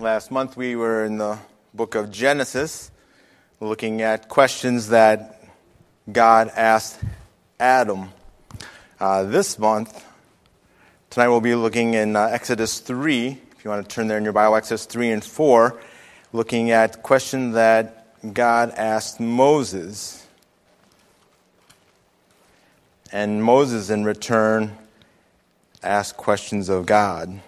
Last month we were in the book of Genesis looking at questions that God asked Adam. Uh, this month, tonight we'll be looking in uh, Exodus 3, if you want to turn there in your Bible, Exodus 3 and 4, looking at questions that God asked Moses. And Moses, in return, asked questions of God.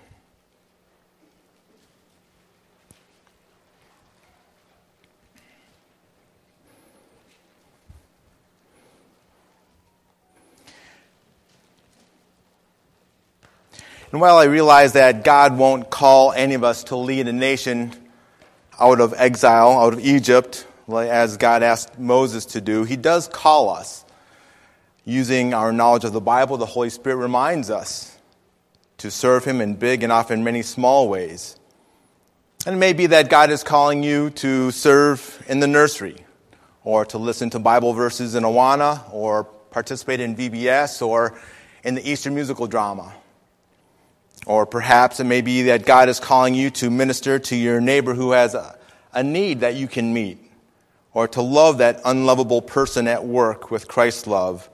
And while I realize that God won't call any of us to lead a nation out of exile, out of Egypt, as God asked Moses to do, He does call us. Using our knowledge of the Bible, the Holy Spirit reminds us to serve Him in big and often many small ways. And it may be that God is calling you to serve in the nursery, or to listen to Bible verses in Awana, or participate in VBS, or in the Easter musical drama or perhaps it may be that God is calling you to minister to your neighbor who has a, a need that you can meet, or to love that unlovable person at work with Christ's love,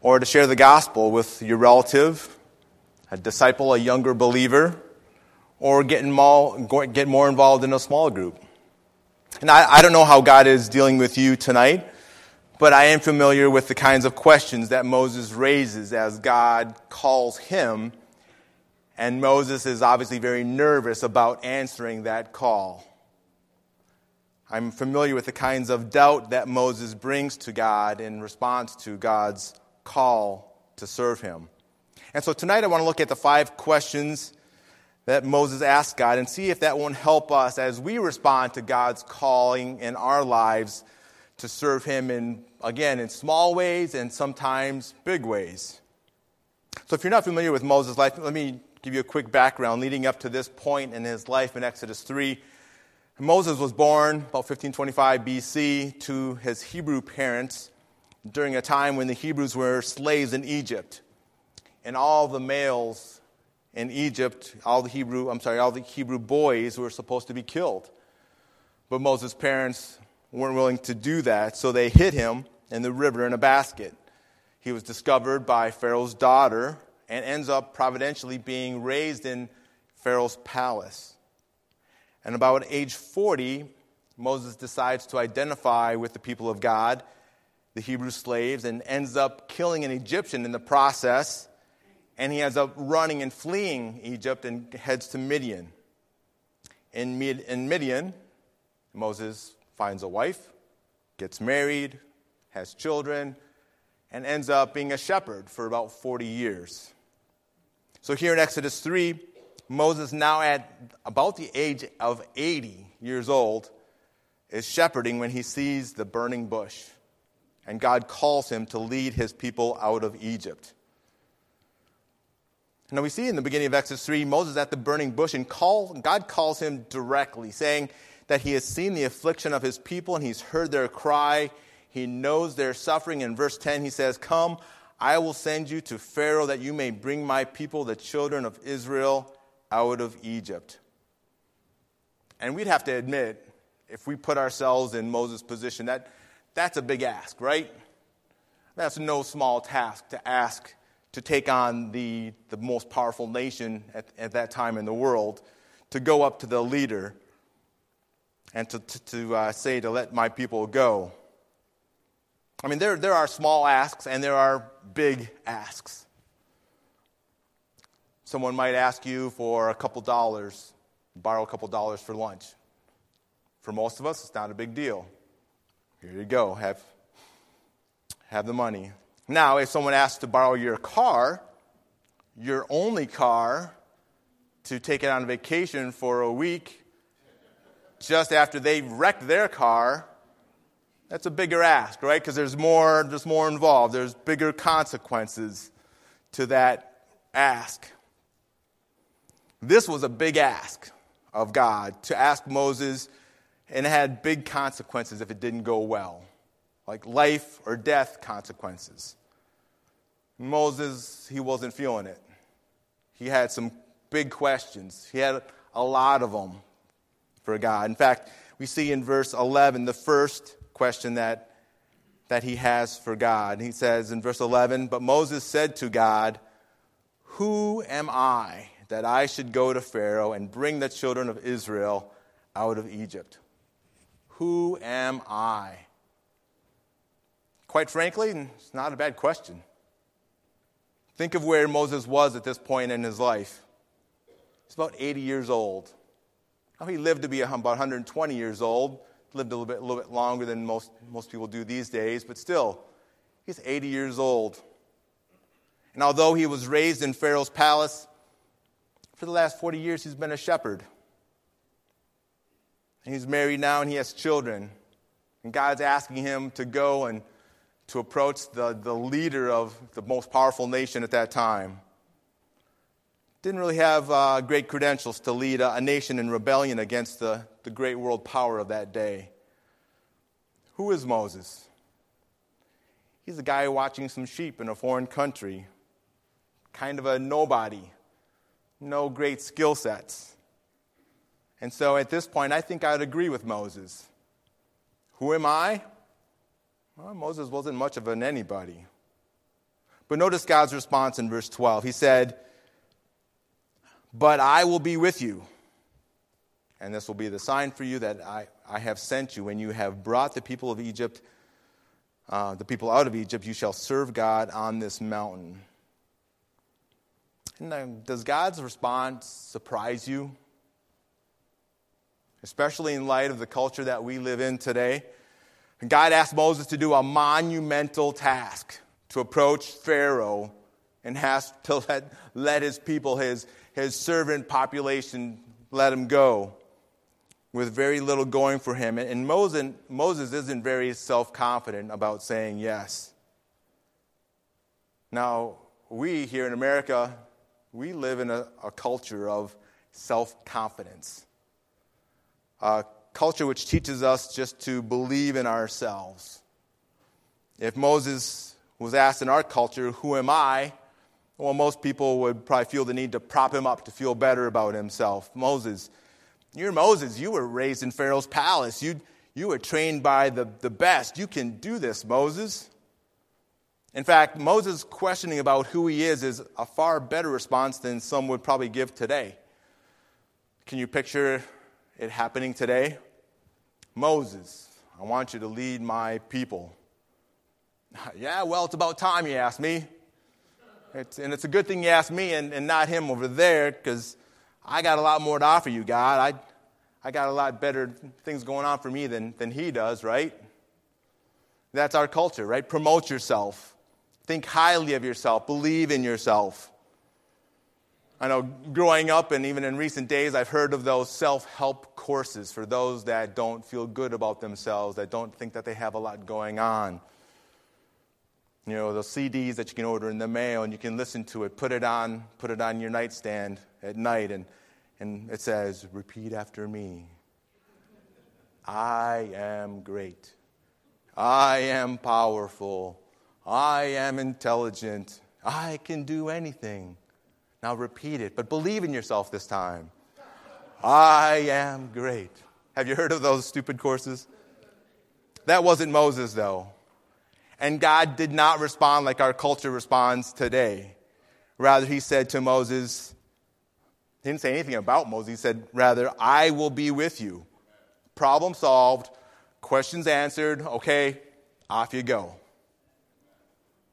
or to share the gospel with your relative, a disciple, a younger believer, or get more, get more involved in a small group. And I, I don't know how God is dealing with you tonight, but I am familiar with the kinds of questions that Moses raises as God calls him and Moses is obviously very nervous about answering that call. I'm familiar with the kinds of doubt that Moses brings to God in response to God's call to serve him. And so tonight I want to look at the five questions that Moses asked God and see if that won't help us as we respond to God's calling in our lives to serve him in again in small ways and sometimes big ways. So if you're not familiar with Moses' life, let me give you a quick background leading up to this point in his life in Exodus 3. Moses was born about 1525 BC to his Hebrew parents during a time when the Hebrews were slaves in Egypt. And all the males in Egypt, all the Hebrew, I'm sorry, all the Hebrew boys were supposed to be killed. But Moses' parents weren't willing to do that, so they hid him in the river in a basket. He was discovered by Pharaoh's daughter, and ends up providentially being raised in Pharaoh's palace. And about age 40, Moses decides to identify with the people of God, the Hebrew slaves, and ends up killing an Egyptian in the process. And he ends up running and fleeing Egypt and heads to Midian. In, in Midian, Moses finds a wife, gets married, has children, and ends up being a shepherd for about 40 years. So here in Exodus 3, Moses, now at about the age of 80 years old, is shepherding when he sees the burning bush. And God calls him to lead his people out of Egypt. Now we see in the beginning of Exodus 3, Moses at the burning bush, and call, God calls him directly, saying that he has seen the affliction of his people and he's heard their cry. He knows their suffering. In verse 10, he says, Come, I will send you to Pharaoh that you may bring my people, the children of Israel, out of Egypt. And we'd have to admit, if we put ourselves in Moses' position, that that's a big ask, right? That's no small task to ask to take on the, the most powerful nation at, at that time in the world, to go up to the leader and to, to, to uh, say to let my people go. I mean, there, there are small asks and there are big asks. Someone might ask you for a couple dollars, borrow a couple dollars for lunch. For most of us, it's not a big deal. Here you go, have, have the money. Now, if someone asks to borrow your car, your only car, to take it on vacation for a week, just after they wrecked their car, that's a bigger ask, right? Because there's more, there's more involved. There's bigger consequences to that ask. This was a big ask of God to ask Moses, and it had big consequences if it didn't go well, like life or death consequences. Moses, he wasn't feeling it. He had some big questions. He had a lot of them for God. In fact, we see in verse 11 the first question that, that he has for God. He says in verse 11, But Moses said to God, Who am I that I should go to Pharaoh and bring the children of Israel out of Egypt? Who am I? Quite frankly, it's not a bad question. Think of where Moses was at this point in his life. He's about 80 years old. Now, he lived to be about 120 years old, lived a little bit, a little bit longer than most, most people do these days, but still, he's 80 years old. And although he was raised in Pharaoh's palace, for the last 40 years he's been a shepherd. And he's married now and he has children. And God's asking him to go and to approach the, the leader of the most powerful nation at that time. Didn't really have uh, great credentials to lead a, a nation in rebellion against the, the great world power of that day. Who is Moses? He's a guy watching some sheep in a foreign country, kind of a nobody, no great skill sets. And so at this point, I think I'd agree with Moses. Who am I? Well, Moses wasn't much of an anybody. But notice God's response in verse 12. He said, But I will be with you. And this will be the sign for you that I, I have sent you. When you have brought the people of Egypt, uh, the people out of Egypt, you shall serve God on this mountain. And, uh, does God's response surprise you? Especially in light of the culture that we live in today. God asked Moses to do a monumental task to approach Pharaoh and has to let, let his people, his, his servant population, let him go with very little going for him. And Moses, Moses isn't very self confident about saying yes. Now, we here in America, we live in a, a culture of self confidence. a culture which teaches us just to believe in ourselves. If Moses was asked in our culture, Who am I? Well, most people would probably feel the need to prop him up to feel better about himself. Moses, you're Moses. You were raised in Pharaoh's palace. You, you were trained by the, the best. You can do this, Moses. In fact, Moses' questioning about who he is is a far better response than some would probably give today. Can you picture it happening today? Moses, I want you to lead my people. Yeah, well, it's about time you asked me. It's, and it's a good thing you asked me and, and not him over there because I got a lot more to offer you, God. I, I got a lot better things going on for me than, than he does, right? That's our culture, right? Promote yourself, think highly of yourself, believe in yourself. I know growing up and even in recent days, I've heard of those self help courses for those that don't feel good about themselves, that don't think that they have a lot going on. You know, those CDs that you can order in the mail and you can listen to it, put it on, put it on your nightstand at night, and, and it says, Repeat after me. I am great. I am powerful. I am intelligent. I can do anything. Now repeat it, but believe in yourself this time. I am great. Have you heard of those stupid courses? That wasn't Moses, though. And God did not respond like our culture responds today. Rather, he said to Moses, he didn't say anything about Moses. He said, rather, I will be with you. Problem solved, questions answered. Okay, off you go.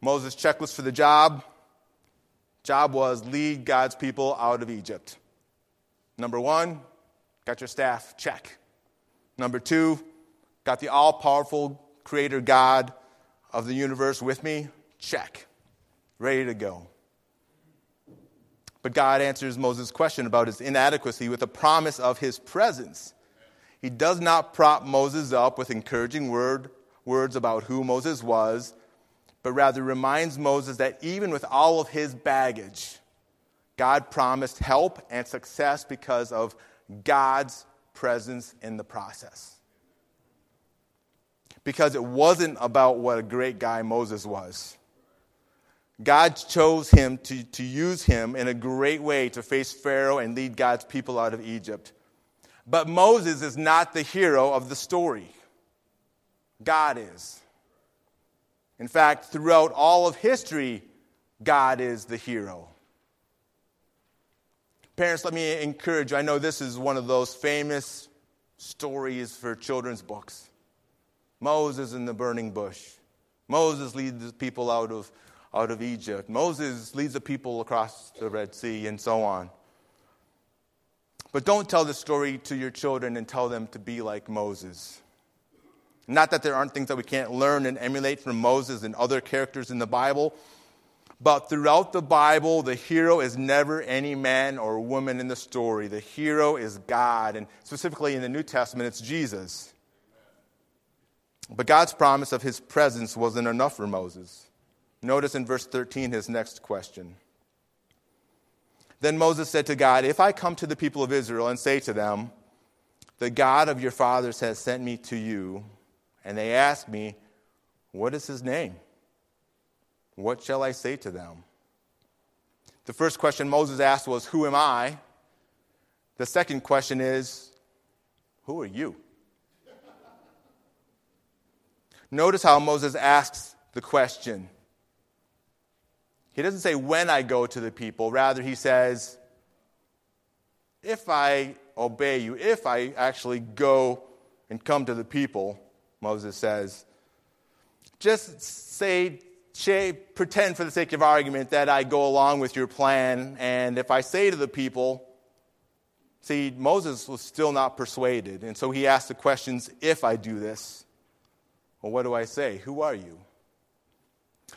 Moses' checklist for the job Job was lead God's people out of Egypt. Number one, got your staff, check. Number two, got the all powerful creator God of the universe with me, check. Ready to go. But God answers Moses' question about his inadequacy with a promise of his presence. He does not prop Moses up with encouraging word, words about who Moses was but rather reminds Moses that even with all of his baggage, God promised help and success because of God's presence in the process. Because it wasn't about what a great guy Moses was. God chose him to, to use him in a great way to face Pharaoh and lead God's people out of Egypt. But Moses is not the hero of the story. God is. In fact, throughout all of history, God is the hero. Parents, let me encourage you. I know this is one of those famous stories for children's books Moses in the burning bush. Moses leads the people out of, out of Egypt. Moses leads the people across the Red Sea, and so on. But don't tell the story to your children and tell them to be like Moses. Not that there aren't things that we can't learn and emulate from Moses and other characters in the Bible, but throughout the Bible, the hero is never any man or woman in the story. The hero is God, and specifically in the New Testament, it's Jesus. But God's promise of his presence wasn't enough for Moses. Notice in verse 13 his next question. Then Moses said to God, If I come to the people of Israel and say to them, The God of your fathers has sent me to you, and they ask me, What is his name? What shall I say to them? The first question Moses asked was, Who am I? The second question is, Who are you? Notice how Moses asks the question. He doesn't say, when I go to the people. Rather, he says, if I obey you, if I actually go and come to the people, Moses says, just say, say, pretend for the sake of argument that I go along with your plan. And if I say to the people, see, Moses was still not persuaded. And so he asked the questions, if I do this, well, what do I say? Who are you?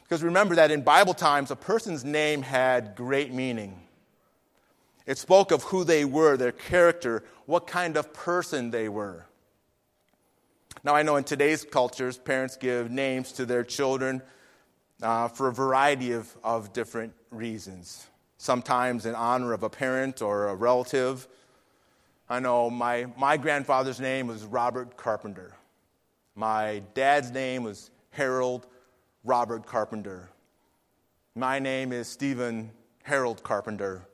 Because remember that in Bible times, a person's name had great meaning. It spoke of who they were, their character, what kind of person they were. Now, I know in today's cultures, parents give names to their children uh, for a variety of, of different reasons. Sometimes in honor of a parent or a relative. I know my, my grandfather's name was Robert Carpenter. My dad's name was Harold Robert Carpenter. My name is Stephen Harold Carpenter.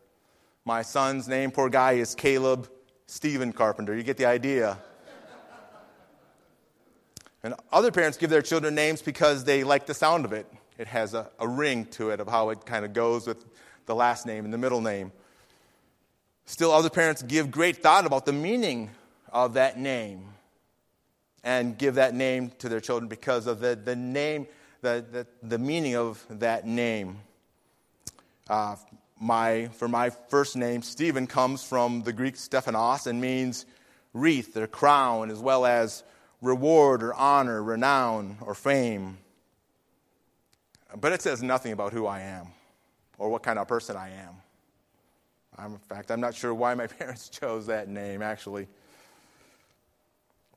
My son's name, poor guy, is Caleb Stephen Carpenter. You get the idea. and other parents give their children names because they like the sound of it. It has a, a ring to it of how it kind of goes with the last name and the middle name. Still, other parents give great thought about the meaning of that name and give that name to their children because of the, the name the, the, the meaning of that name. Uh, my, for my first name, Stephen, comes from the Greek Stephanos and means wreath or crown, as well as reward or honor, renown or fame. But it says nothing about who I am or what kind of person I am. I'm, in fact, I'm not sure why my parents chose that name, actually.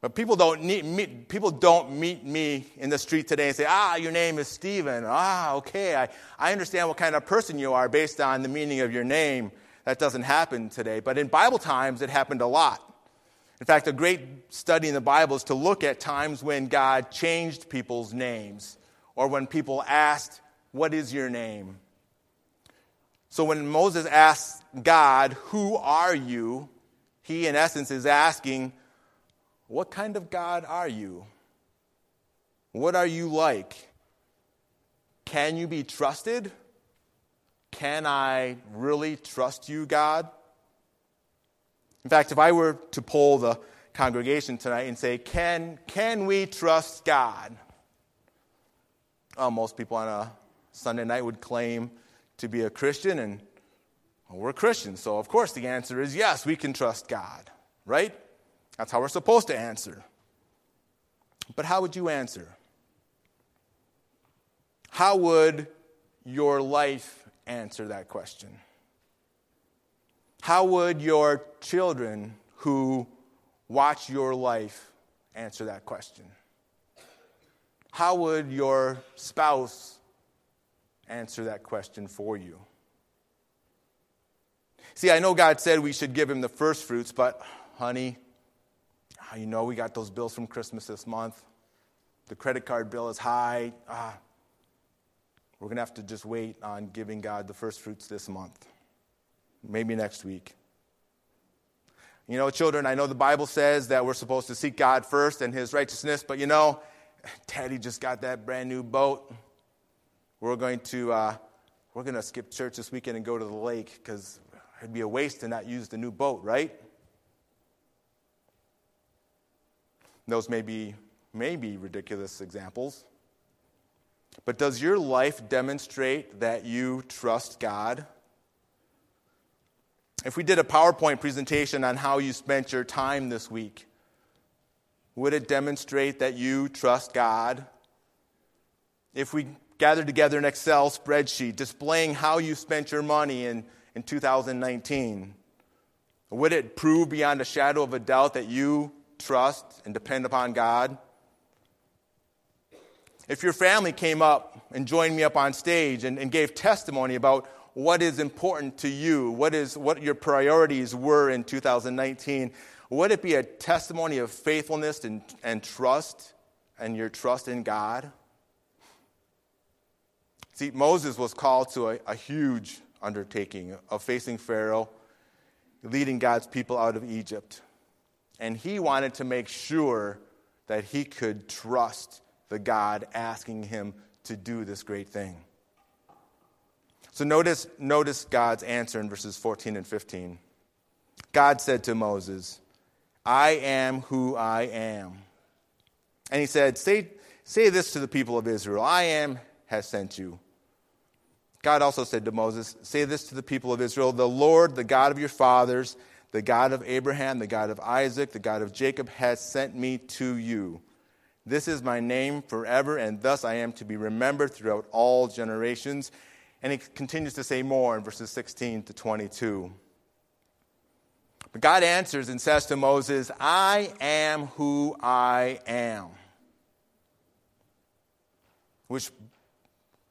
But people don't, need, meet, people don't meet me in the street today and say, ah, your name is Stephen. Ah, okay, I, I understand what kind of person you are based on the meaning of your name. That doesn't happen today. But in Bible times, it happened a lot. In fact, a great study in the Bible is to look at times when God changed people's names or when people asked, What is your name? So when Moses asks God, Who are you? he, in essence, is asking, what kind of God are you? What are you like? Can you be trusted? Can I really trust you, God? In fact, if I were to poll the congregation tonight and say, Can, can we trust God? Well, most people on a Sunday night would claim to be a Christian, and well, we're Christians, so of course the answer is yes, we can trust God, right? That's how we're supposed to answer. But how would you answer? How would your life answer that question? How would your children who watch your life answer that question? How would your spouse answer that question for you? See, I know God said we should give him the first fruits, but honey, Ah, you know, we got those bills from Christmas this month. The credit card bill is high. Ah, we're going to have to just wait on giving God the first fruits this month, maybe next week. You know, children, I know the Bible says that we're supposed to seek God first and his righteousness, but you know, Daddy just got that brand new boat. We're going to, uh, we're going to skip church this weekend and go to the lake because it'd be a waste to not use the new boat, right? Those may be, may be ridiculous examples. But does your life demonstrate that you trust God? If we did a PowerPoint presentation on how you spent your time this week, would it demonstrate that you trust God? If we gathered together an Excel spreadsheet displaying how you spent your money in, in 2019, would it prove beyond a shadow of a doubt that you trust and depend upon God? If your family came up and joined me up on stage and, and gave testimony about what is important to you, what, is, what your priorities were in 2019, would it be a testimony of faithfulness and, and trust and your trust in God? See, Moses was called to a, a huge undertaking of facing Pharaoh, leading God's people out of Egypt. And he wanted to make sure that he could trust the God asking him to do this great thing. So notice, notice God's answer in verses 14 and 15. God said to Moses, I am who I am. And he said, Say, say this to the people of Israel I am has sent you. God also said to Moses, Say this to the people of Israel The Lord, the God of your fathers, the God of Abraham, the God of Isaac, the God of Jacob, has sent me to you. This is my name forever, and thus I am to be remembered throughout all generations. And he continues to say more in verses 16 to 22. But God answers and says to Moses, I am who I am. Which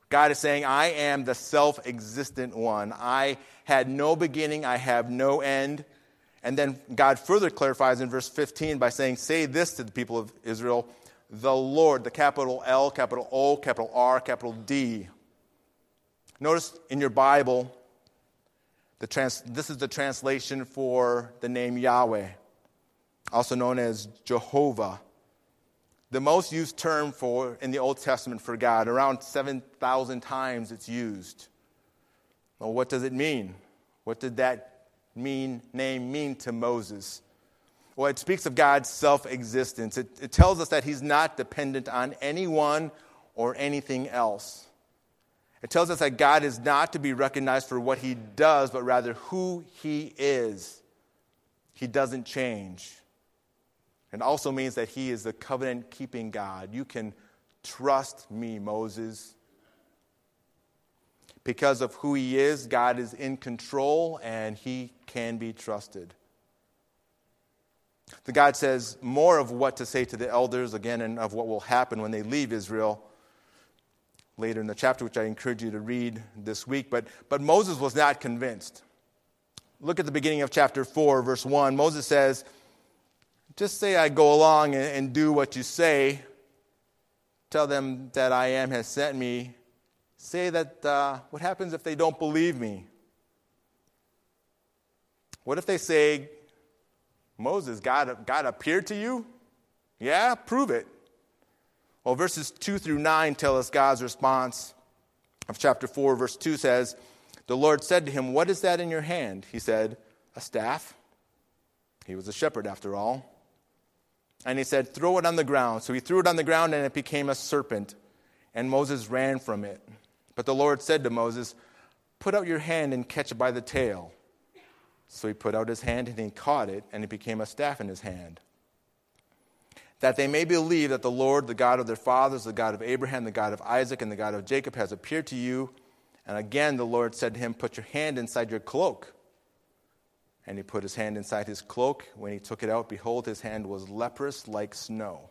God is saying, I am the self existent one. I had no beginning, I have no end. And then God further clarifies in verse 15 by saying, Say this to the people of Israel the Lord, the capital L, capital O, capital R, capital D. Notice in your Bible, the trans- this is the translation for the name Yahweh, also known as Jehovah. The most used term for in the Old Testament for God, around 7,000 times it's used. Well, what does it mean? What did that mean name mean to Moses? Well, it speaks of God's self existence. It, it tells us that he's not dependent on anyone or anything else. It tells us that God is not to be recognized for what he does, but rather who he is. He doesn't change. It also means that he is the covenant keeping God. You can trust me, Moses. Because of who he is, God is in control and he can be trusted. The God says more of what to say to the elders, again, and of what will happen when they leave Israel later in the chapter, which I encourage you to read this week. But, but Moses was not convinced. Look at the beginning of chapter 4, verse 1. Moses says, Just say I go along and, and do what you say. Tell them that I am has sent me. Say that, uh, what happens if they don't believe me? What if they say, Moses, God, God appeared to you? Yeah, prove it. Well, verses 2 through 9 tell us God's response of chapter 4. Verse 2 says, The Lord said to him, What is that in your hand? He said, A staff. He was a shepherd after all. And he said, Throw it on the ground. So he threw it on the ground, and it became a serpent. And Moses ran from it. But the Lord said to Moses, Put out your hand and catch it by the tail. So he put out his hand and he caught it, and it became a staff in his hand. That they may believe that the Lord, the God of their fathers, the God of Abraham, the God of Isaac, and the God of Jacob, has appeared to you. And again the Lord said to him, Put your hand inside your cloak. And he put his hand inside his cloak. When he took it out, behold, his hand was leprous like snow.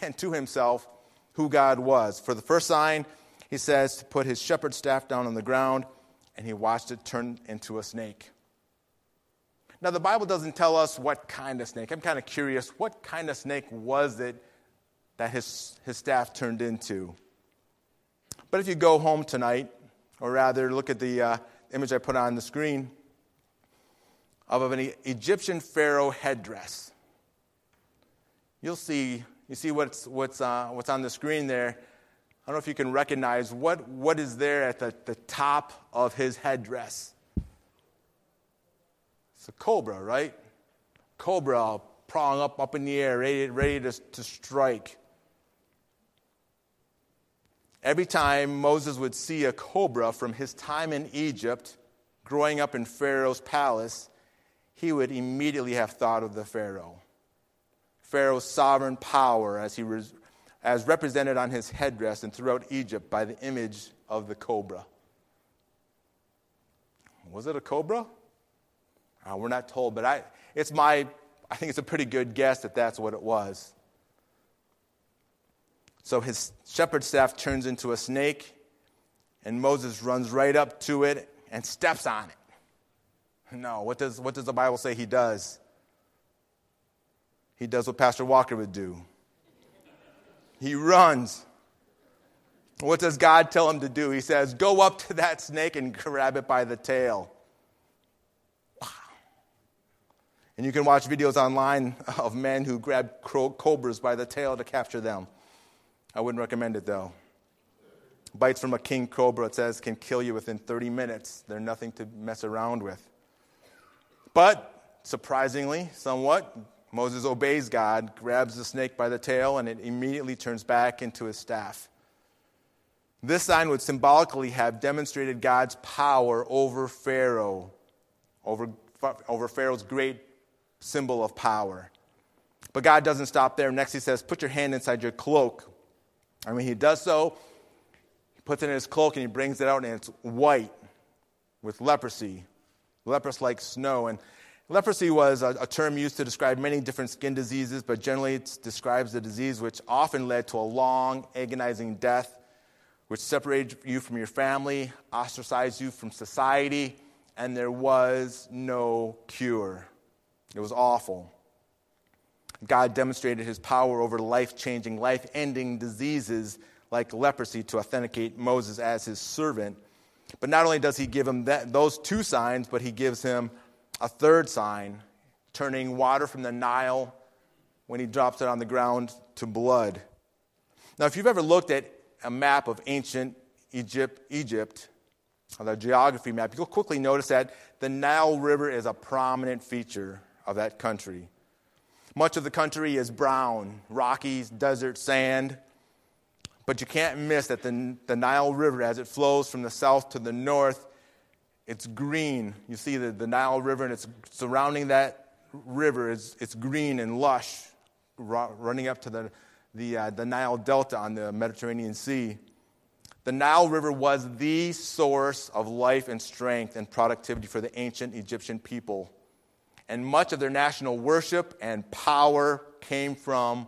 and to himself who God was. For the first sign, he says to put his shepherd's staff down on the ground, and he watched it turn into a snake. Now, the Bible doesn't tell us what kind of snake. I'm kind of curious, what kind of snake was it that his, his staff turned into? But if you go home tonight, or rather look at the uh, image I put on the screen of an Egyptian pharaoh headdress, you'll see, you see what's, what's, uh, what's on the screen there. I don't know if you can recognize what, what is there at the, the top of his headdress. It's a cobra, right? Cobra prong up, up in the air, ready, ready to, to strike. Every time Moses would see a cobra from his time in Egypt, growing up in Pharaoh's palace, he would immediately have thought of the Pharaoh. Pharaoh's sovereign power as he was as represented on his headdress and throughout Egypt by the image of the cobra. Was it a cobra? Uh, we're not told, but I, it's my, I think it's a pretty good guess that that's what it was. So his shepherd staff turns into a snake, and Moses runs right up to it and steps on it. No, what does, what does the Bible say he does? He does what Pastor Walker would do he runs. What does God tell him to do? He says, Go up to that snake and grab it by the tail. And you can watch videos online of men who grab cobras by the tail to capture them. I wouldn't recommend it though. Bites from a king cobra, it says, can kill you within 30 minutes. They're nothing to mess around with. But, surprisingly, somewhat, Moses obeys God, grabs the snake by the tail, and it immediately turns back into his staff. This sign would symbolically have demonstrated God's power over Pharaoh, over, over Pharaoh's great symbol of power. But God doesn't stop there. Next, he says, Put your hand inside your cloak. I mean, he does so. He puts it in his cloak and he brings it out, and it's white with leprosy, leprous like snow. And Leprosy was a, a, term used to describe many different skin diseases, but generally it describes a disease which often led to a long, agonizing death, which separated you from your family, ostracized you from society, and there was no cure. It was awful. God demonstrated his power over life changing, life ending diseases like leprosy to authenticate Moses as his servant. But not only does he give him that, those two signs, but he gives him a third sign, turning water from the Nile when he drops it on the ground to blood. Now, if you've ever looked at a map of ancient Egypt, Egypt, or the geography map, you'll quickly notice that the Nile River is a prominent feature of that country. Much of the country is brown, rocky, desert sand. But you can't miss that the, the Nile River, as it flows from the south to the north, it's green. You see the, the Nile River, and it's surrounding that river. It's, it's green and lush, running up to the, the, uh, the Nile Delta on the Mediterranean Sea. The Nile River was the source of life and strength and productivity for the ancient Egyptian people. And much of their national worship and power came from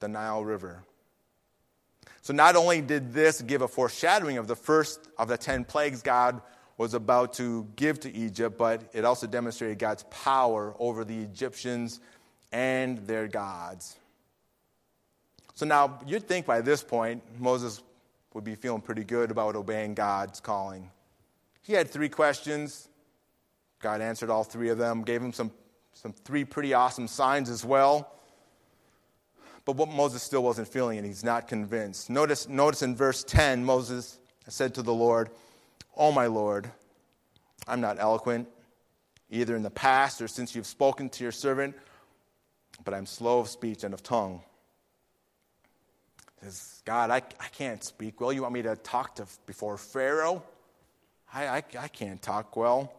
the Nile River. So, not only did this give a foreshadowing of the first of the ten plagues God was about to give to Egypt, but it also demonstrated God's power over the Egyptians and their gods. So now you'd think by this point Moses would be feeling pretty good about obeying God's calling. He had three questions. God answered all three of them, gave him some, some three pretty awesome signs as well. But what Moses still wasn't feeling, and he's not convinced. Notice, notice in verse 10, Moses said to the Lord, Oh, my Lord, I'm not eloquent, either in the past or since you've spoken to your servant, but I'm slow of speech and of tongue. Says, God, I, I can't speak well. You want me to talk to before Pharaoh? I, I, I can't talk well.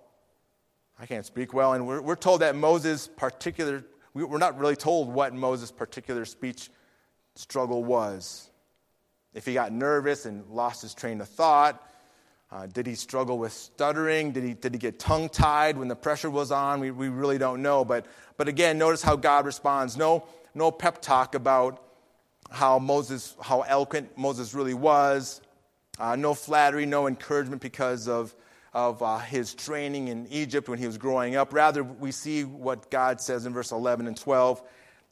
I can't speak well. And we're, we're told that Moses' particular, we're not really told what Moses' particular speech struggle was. If he got nervous and lost his train of thought, Uh, did he struggle with stuttering? Did he, did he get tongue tied when the pressure was on? We, we really don't know. But, but again, notice how God responds. No, no pep talk about how Moses, how eloquent Moses really was. Uh, no flattery, no encouragement because of, of uh, his training in Egypt when he was growing up. Rather, we see what God says in verse 11 and 12.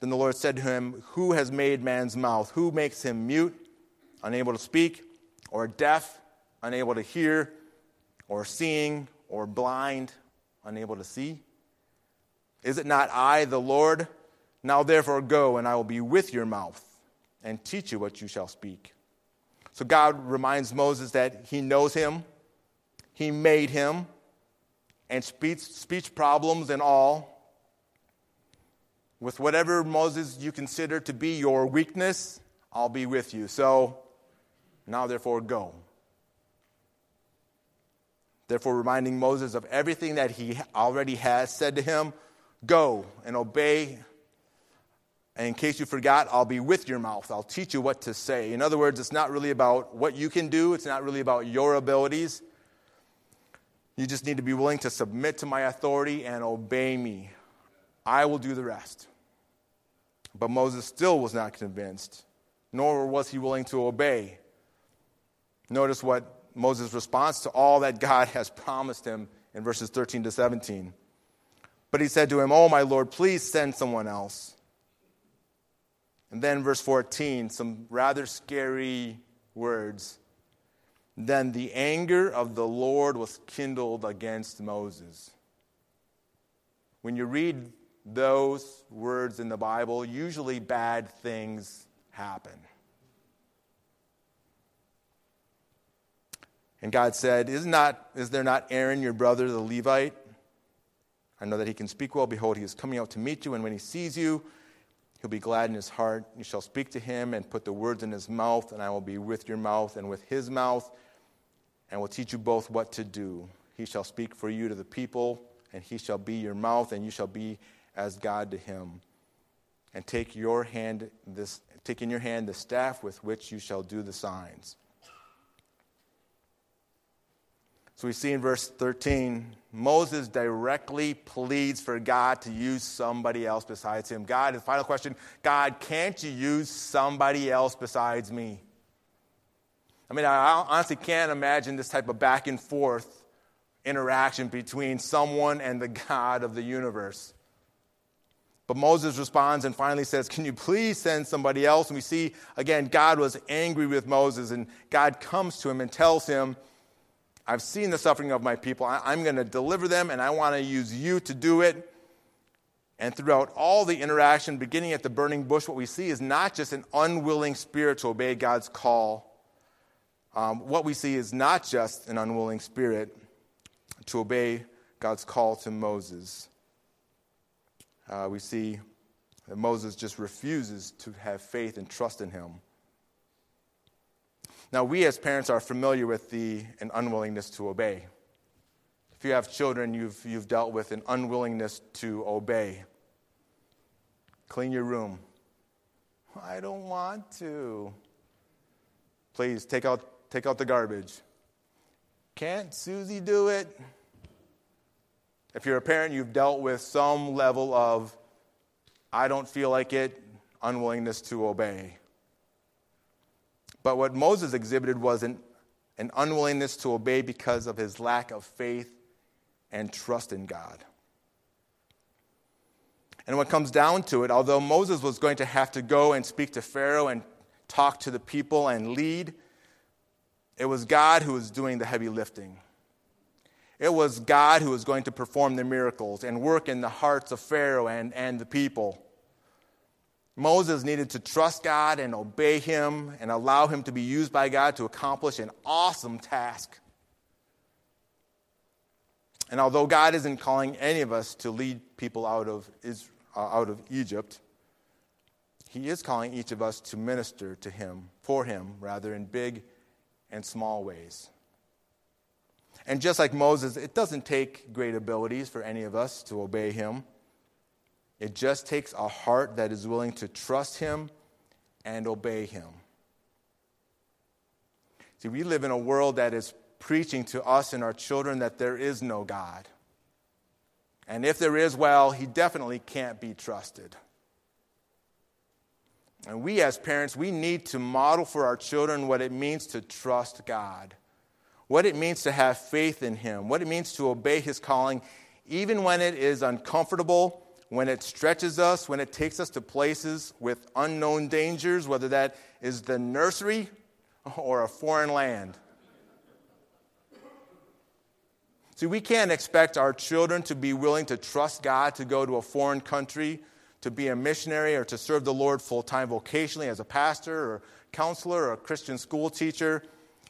Then the Lord said to him, Who has made man's mouth? Who makes him mute, unable to speak, or deaf, unable to hear, or seeing, or blind, unable to see? Is it not I, the Lord? Now therefore go, and I will be with your mouth, and teach you what you shall speak. So God reminds Moses that he knows him, he made him, and speech, speech problems and all with whatever, Moses, you consider to be your weakness, I'll be with you. So now, therefore, go. Therefore, reminding Moses of everything that he already has said to him go and obey. And in case you forgot, I'll be with your mouth. I'll teach you what to say. In other words, it's not really about what you can do, it's not really about your abilities. You just need to be willing to submit to my authority and obey me. I will do the rest. But Moses still was not convinced, nor was he willing to obey. Notice what Moses' response to all that God has promised him in verses 13 to 17. But he said to him, Oh, my Lord, please send someone else. And then, verse 14, some rather scary words. Then the anger of the Lord was kindled against Moses. When you read those words in the Bible, usually bad things happen. And God said, is, not, is there not Aaron, your brother, the Levite? I know that he can speak well. Behold, he is coming out to meet you, and when he sees you, he'll be glad in his heart. You shall speak to him and put the words in his mouth, and I will be with your mouth and with his mouth, and will teach you both what to do. He shall speak for you to the people, and he shall be your mouth, and you shall be as God to him. And take your hand this take in your hand the staff with which you shall do the signs. So we see in verse 13, Moses directly pleads for God to use somebody else besides him. God, the final question God, can't you use somebody else besides me? I mean, I honestly can't imagine this type of back and forth interaction between someone and the God of the universe. But Moses responds and finally says, Can you please send somebody else? And we see, again, God was angry with Moses, and God comes to him and tells him, I've seen the suffering of my people. I'm going to deliver them, and I want to use you to do it. And throughout all the interaction, beginning at the burning bush, what we see is not just an unwilling spirit to obey God's call. Um, what we see is not just an unwilling spirit to obey God's call to Moses uh, we see that Moses just refuses to have faith and trust in him. Now, we as parents are familiar with the an unwillingness to obey. If you have children, you've, you've dealt with an unwillingness to obey. Clean your room. I don't want to. Please take out, take out the garbage. Can't Susie do it? If you're a parent, you've dealt with some level of, I don't feel like it, unwillingness to obey. But what Moses exhibited was an, an unwillingness to obey because of his lack of faith and trust in God. And what comes down to it, although Moses was going to have to go and speak to Pharaoh and talk to the people and lead, it was God who was doing the heavy lifting. It was God who was going to perform the miracles and work in the hearts of Pharaoh and, and the people. Moses needed to trust God and obey him and allow him to be used by God to accomplish an awesome task. And although God isn't calling any of us to lead people out of, Israel, uh, out of Egypt, He is calling each of us to minister to Him, for Him, rather, in big and small ways. And just like Moses, it doesn't take great abilities for any of us to obey him. It just takes a heart that is willing to trust him and obey him. See, we live in a world that is preaching to us and our children that there is no God. And if there is, well, he definitely can't be trusted. And we, as parents, we need to model for our children what it means to trust God, what it means to have faith in Him, what it means to obey His calling, even when it is uncomfortable, when it stretches us, when it takes us to places with unknown dangers, whether that is the nursery or a foreign land. See, we can't expect our children to be willing to trust God to go to a foreign country to be a missionary or to serve the Lord full time vocationally as a pastor or counselor or a Christian school teacher,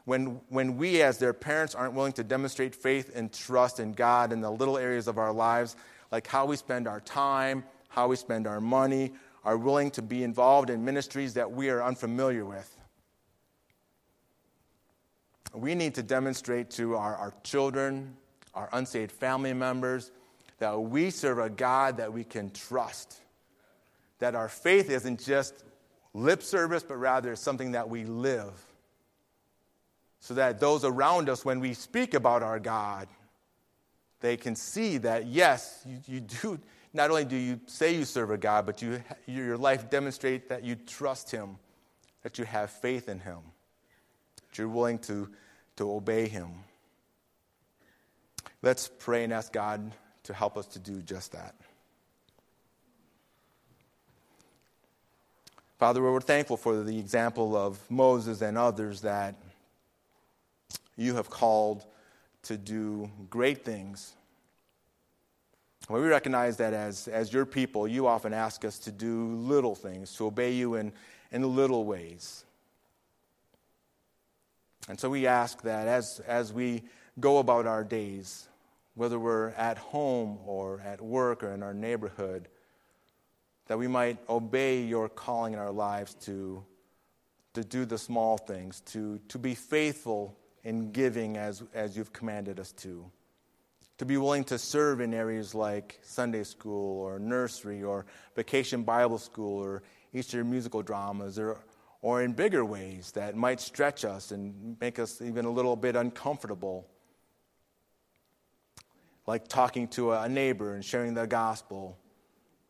when, when we as their parents aren't willing to demonstrate faith and trust in God in the little areas of our lives, like how we spend our time, how we spend our money, are willing to be involved in ministries that we are unfamiliar with. We need to demonstrate to our, our children, our unsaved family members, that we serve a God that we can trust that our faith isn't just lip service, but rather something that we live. So that those around us, when we speak about our God, they can see that, yes, you, you do, not only do you say you serve a God, but you, your life demonstrates that you trust Him, that you have faith in Him, that you're willing to, to obey Him. Let's pray and ask God to help us to do just that. Father, we're thankful for the example of Moses and others that you have called to do great things. we recognize that as, as your people, you often ask us to do little things, to obey you in, in little ways. And so we ask that as, as we go about our days, whether we're at home or at work or in our neighborhood, that we might obey your calling in our lives to, to do the small things, to, to be faithful in giving as, as you've commanded us to, to be willing to serve in areas like Sunday school or nursery or vacation Bible school or Easter musical dramas or, or in bigger ways that might stretch us and make us even a little bit uncomfortable. Like talking to a neighbor and sharing the gospel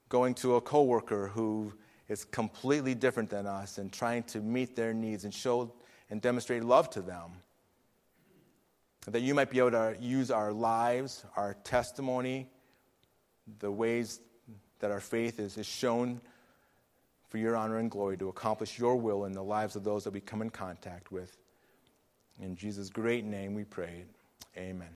going to a coworker who is completely different than us and trying to meet their needs and show and demonstrate love to them. That you might be able to use our lives, our testimony, the ways that our faith is, is shown for your honor and glory to accomplish your will in the lives of those that we come in contact with. In Jesus' great name we pray. Amen.